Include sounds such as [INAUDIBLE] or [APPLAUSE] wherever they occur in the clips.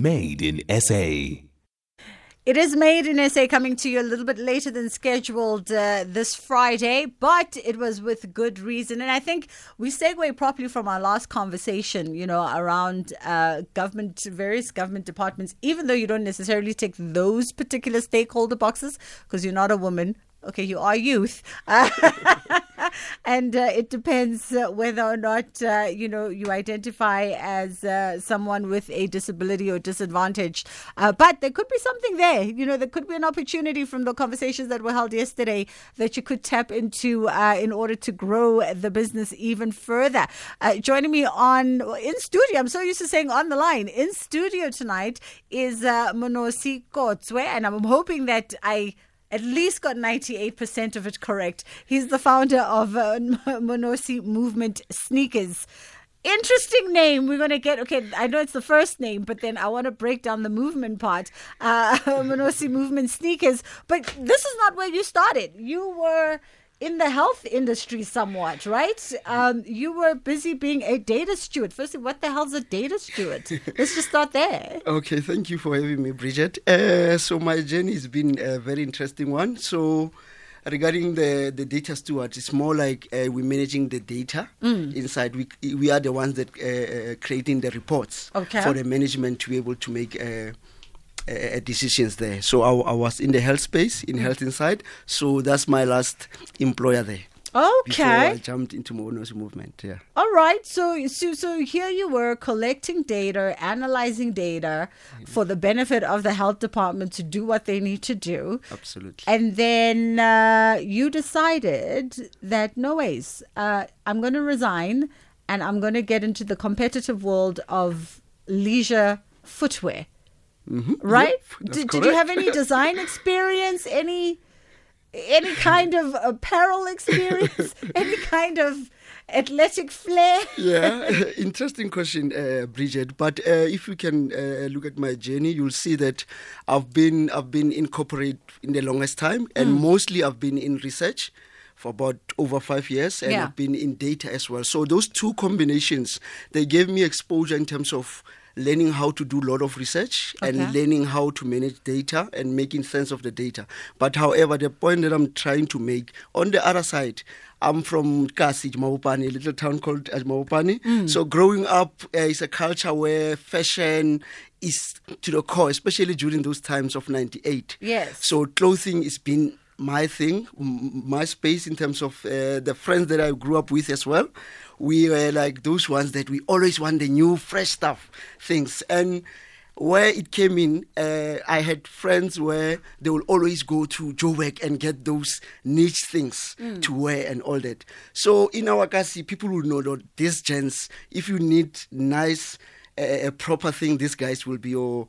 Made in SA. It is made in SA coming to you a little bit later than scheduled uh, this Friday, but it was with good reason. And I think we segue properly from our last conversation, you know, around uh, government, various government departments, even though you don't necessarily tick those particular stakeholder boxes because you're not a woman. Okay, you are youth. [LAUGHS] and uh, it depends uh, whether or not uh, you know you identify as uh, someone with a disability or disadvantage. Uh, but there could be something there. You know, there could be an opportunity from the conversations that were held yesterday that you could tap into uh, in order to grow the business even further. joining me on in studio, I'm so used to saying on the line in studio tonight is Monosi Kotsoe, and I'm hoping that I at least got 98% of it correct. He's the founder of uh, Monosi Movement Sneakers. Interesting name. We're going to get, okay, I know it's the first name, but then I want to break down the movement part. Uh, [LAUGHS] Monosi Movement Sneakers. But this is not where you started. You were in the health industry somewhat, right? Um, you were busy being a data steward. Firstly, what the hell's a data steward? Let's just start there. [LAUGHS] Okay, thank you for having me, Bridget. Uh, so my journey has been a very interesting one. So regarding the, the data steward, it's more like uh, we're managing the data mm. inside. We we are the ones that uh, uh creating the reports okay. for the management to be able to make uh, decisions there. So I, I, was in the health space, in mm. health inside. So that's my last employer there. Okay. I jumped into Monosi movement. Yeah. All right. So, so, so here you were collecting data, analyzing data mm-hmm. for the benefit of the health department to do what they need to do. Absolutely. And then uh, you decided that no ways, uh, I'm going to resign and I'm going to get into the competitive world of leisure footwear. Mm-hmm. Right? Yep, did, did you have any [LAUGHS] design experience? Any any kind of apparel experience? [LAUGHS] any kind of athletic flair? yeah, [LAUGHS] interesting question, uh, Bridget. But uh, if you can uh, look at my journey, you'll see that I've been I've been in corporate in the longest time, and mm. mostly I've been in research for about over five years, and yeah. I've been in data as well. So those two combinations they gave me exposure in terms of learning how to do a lot of research okay. and learning how to manage data and making sense of the data. But however, the point that I'm trying to make on the other side, I'm from Kasi, Mabopane, a little town called Mabopane. Mm. So growing up uh, is a culture where fashion is to the core, especially during those times of 98. Yes. So clothing is been my thing, my space in terms of uh, the friends that I grew up with as well we were like those ones that we always want the new, fresh stuff, things. And where it came in, uh, I had friends where they will always go to Joburg and get those niche things mm. to wear and all that. So in our Kasi, people will know that these gens, if you need nice, uh, proper thing, these guys will be your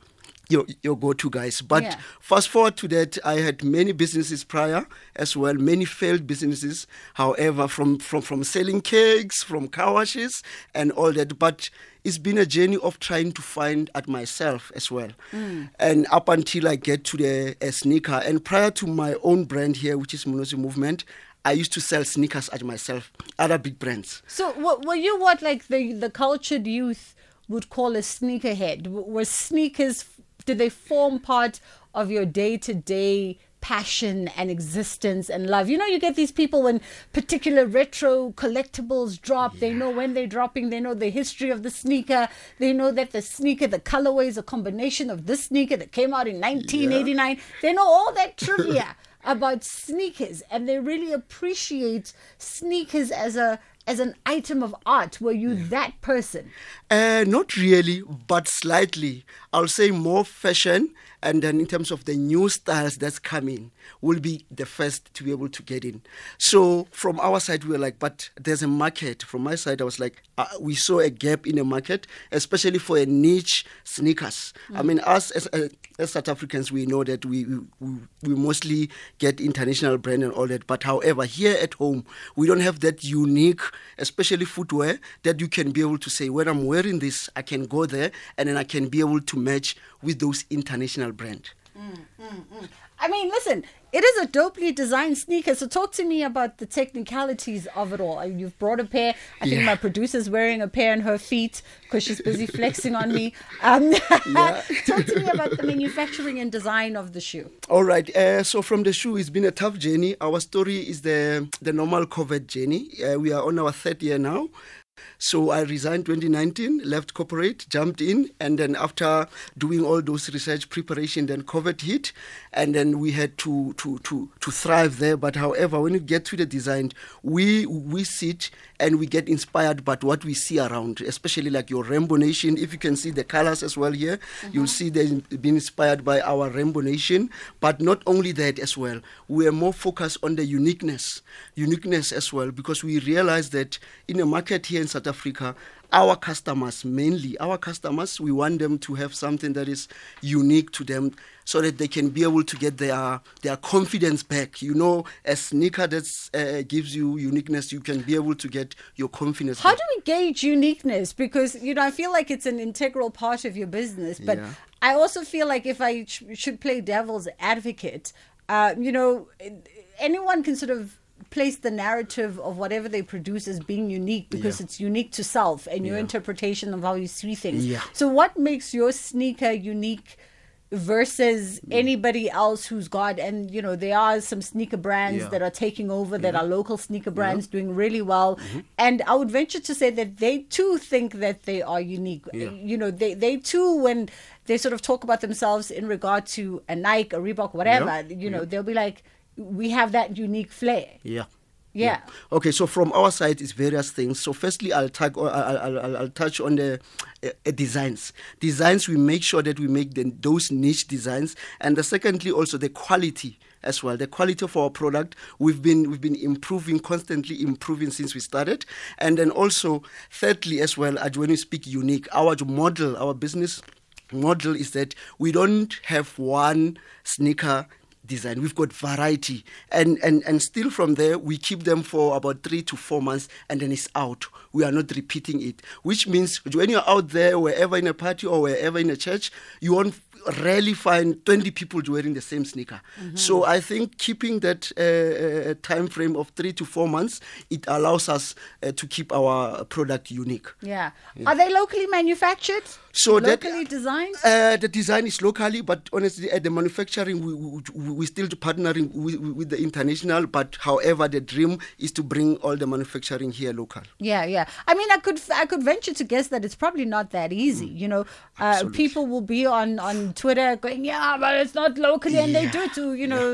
your, your go-to guys. But yeah. fast forward to that, I had many businesses prior as well, many failed businesses. However, from from from selling cakes, from car washes, and all that. But it's been a journey of trying to find at myself as well, mm. and up until I get to the sneaker. And prior to my own brand here, which is Monosi Movement, I used to sell sneakers at myself, other big brands. So, were you what like the the cultured youth would call a sneakerhead? Were sneakers do they form part of your day to day passion and existence and love. You know, you get these people when particular retro collectibles drop, yeah. they know when they're dropping, they know the history of the sneaker, they know that the sneaker, the colorway is a combination of this sneaker that came out in 1989. Yeah. They know all that trivia [LAUGHS] about sneakers and they really appreciate sneakers as a as an item of art? Were you yeah. that person? Uh, not really, but slightly. I'll say more fashion and then in terms of the new styles that's coming we'll be the first to be able to get in. So from our side we were like but there's a market. From my side i was like uh, we saw a gap in the market especially for a niche sneakers. Mm. i mean us as, uh, as south africans we know that we, we we mostly get international brand and all that. But however here at home we don't have that unique especially footwear that you can be able to say when i'm wearing this i can go there and then i can be able to match with those international brand. I mean, listen, it is a dopely designed sneaker. So talk to me about the technicalities of it all. I mean, You've brought a pair. I think Yeah. my producer's wearing a pair on her feet because she's busy [LAUGHS] flexing on me. [LAUGHS] Um, talk to me about the manufacturing and design of the shoe. All right. Uh, so from the shoe, it's been a tough journey. Our story is the the normal COVID journey. Uh, we are on our third year now. So I resigned 2019, left corporate, jumped in, and then after doing all those research preparation, then COVID hit, and then we had to to to to thrive there. But however, when you get to the design, we we sit and we get inspired by what we see around, especially like your Rainbow Nation. If you can see the colors as well here, mm-hmm. you'll see they've been inspired by our Rainbow Nation. But not only that as well, we are more focused on the uniqueness, uniqueness as well, because we realize that in a market here in South Africa, our customers mainly our customers we want them to have something that is unique to them so that they can be able to get their their confidence back you know a sneaker that uh, gives you uniqueness you can be able to get your confidence How back. do we gauge uniqueness? Because, you know, I feel like it's an integral part of your business, but Yeah. I also feel like if I sh- should play devil's advocate, uh, you know, anyone can sort of place the narrative of whatever they produce as being unique because Yeah. it's unique to self and your Yeah. interpretation of how you see things. Yeah. So, what makes your sneaker unique? versus anybody else who's got and you know there are some sneaker brands Yeah. that are taking over that are local sneaker brands doing really well Mm-hmm. and i would venture to say that they too think that they are unique Yeah. you know they they too when they sort of talk about themselves in regard to a nike a reebok whatever Yeah. you know they'll be like we have that unique flair yeah yeah, Okay, so from our side, it's various things. So firstly, I'll, tag, I'll, I'll, I'll, touch on the uh, designs. Designs, we make sure that we make the, those niche designs, and the secondly, also the quality as well. The quality of our product, we've been we've been improving constantly, improving since we started, and then also thirdly as well, as when we speak unique, our model, our business model is that we don't have one sneaker design. We've got variety, and and and still from there we keep them for about three to four months, and then it's out. We are not repeating it, which means when you're out there, wherever in a party or wherever in a church, you won't rarely find 20 people wearing the same sneaker. So I think keeping that uh, uh, time frame of three to four months, it allows us uh, to keep our product unique. yeah are they locally manufactured So that- locally designed Uh, the design is locally, but honestly, at the manufacturing, we, we, we still partnering with, with the international. But however, the dream is to bring all the manufacturing here local. Yeah, yeah. I mean, I could I could venture to guess that it's probably not that easy. You know, uh, Mm. People will be on on Twitter going, "Yeah, but it's not locally," and they do Yeah, it to you know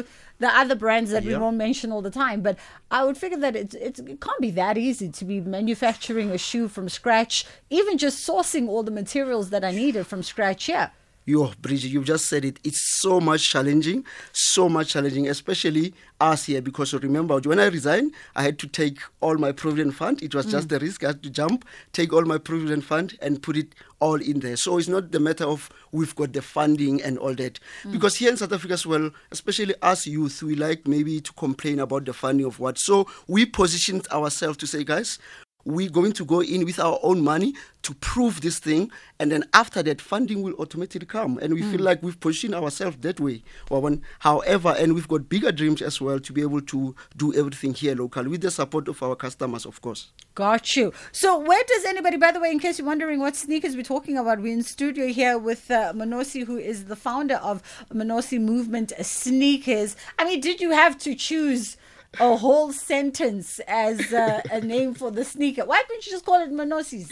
the other brands that we Yeah. won't mention all the time. But I would figure that it's, it's it can't be that easy to be manufacturing a shoe from scratch, even just sourcing all the materials that I needed from scratch. Yeah. Yo, Bridget, you've just said it. It's so much challenging, so much challenging, especially us here. Because remember, when I resigned, I had to take all my provident fund. It was just mm. the risk. I had to jump, take all my provident fund, and put it all in there. So it's not the matter of we've got the funding and all that. Mm. Because here in South Africa as well, especially us youth, we like maybe to complain about the funding of what. So we positioned ourselves to say, guys, we're going to go in with our own money to prove this thing and then after that funding will automatically come and we feel like we've positioned ourselves that way or when, however and we've got bigger dreams as well to be able to do everything here locally with the support of our customers of course Got you. So, where does anybody, by the way, in case you're wondering what sneakers we're talking about, we're in studio here with uh, Monosi, who is the founder of Monosi Movement Sneakers. I mean, did you have to choose a whole sentence as uh, a name for the sneaker? Why couldn't you just call it Monosi's?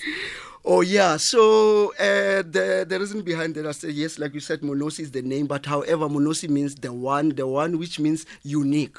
Oh yeah, so uh, the the reason behind that I say yes, like you said, Monosi is the name, but however, Monosi means the one, the one which means unique,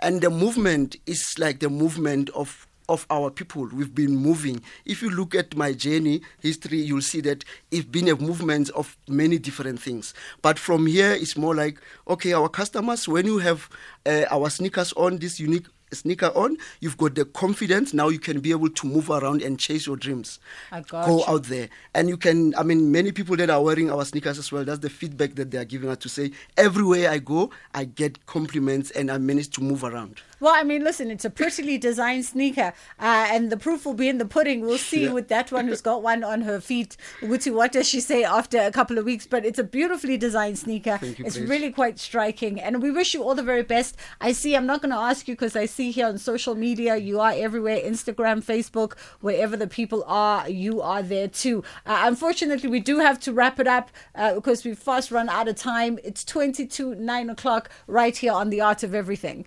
and the movement is like the movement of of our people. We've been moving. If you look at my journey history, you'll see that it's been a movement of many different things. But from here, it's more like okay, our customers, when you have uh, our sneakers on, this unique sneaker on, you've got the confidence. Now you can be able to move around and chase your dreams. I got Go you. out there. And you can, I mean, many people that are wearing our sneakers as well, that's the feedback that they are giving us to say, everywhere I go, I get compliments and I manage to move around. Well, I mean, listen, it's a prettily designed sneaker, uh, and the proof will be in the pudding. We'll see Yeah. with that one who's got one on her feet. Guti, what does she say after a couple of weeks? But it's a beautifully designed sneaker. You, it's Grace. really quite striking, and we wish you all the very best. I see. I'm not going to ask you because I see here on social media you are everywhere: Instagram, Facebook, wherever the people are, you are there too. Uh, unfortunately, we do have to wrap it up uh, because we've fast run out of time. It's 20 to 9 o'clock right here on the Art of Everything.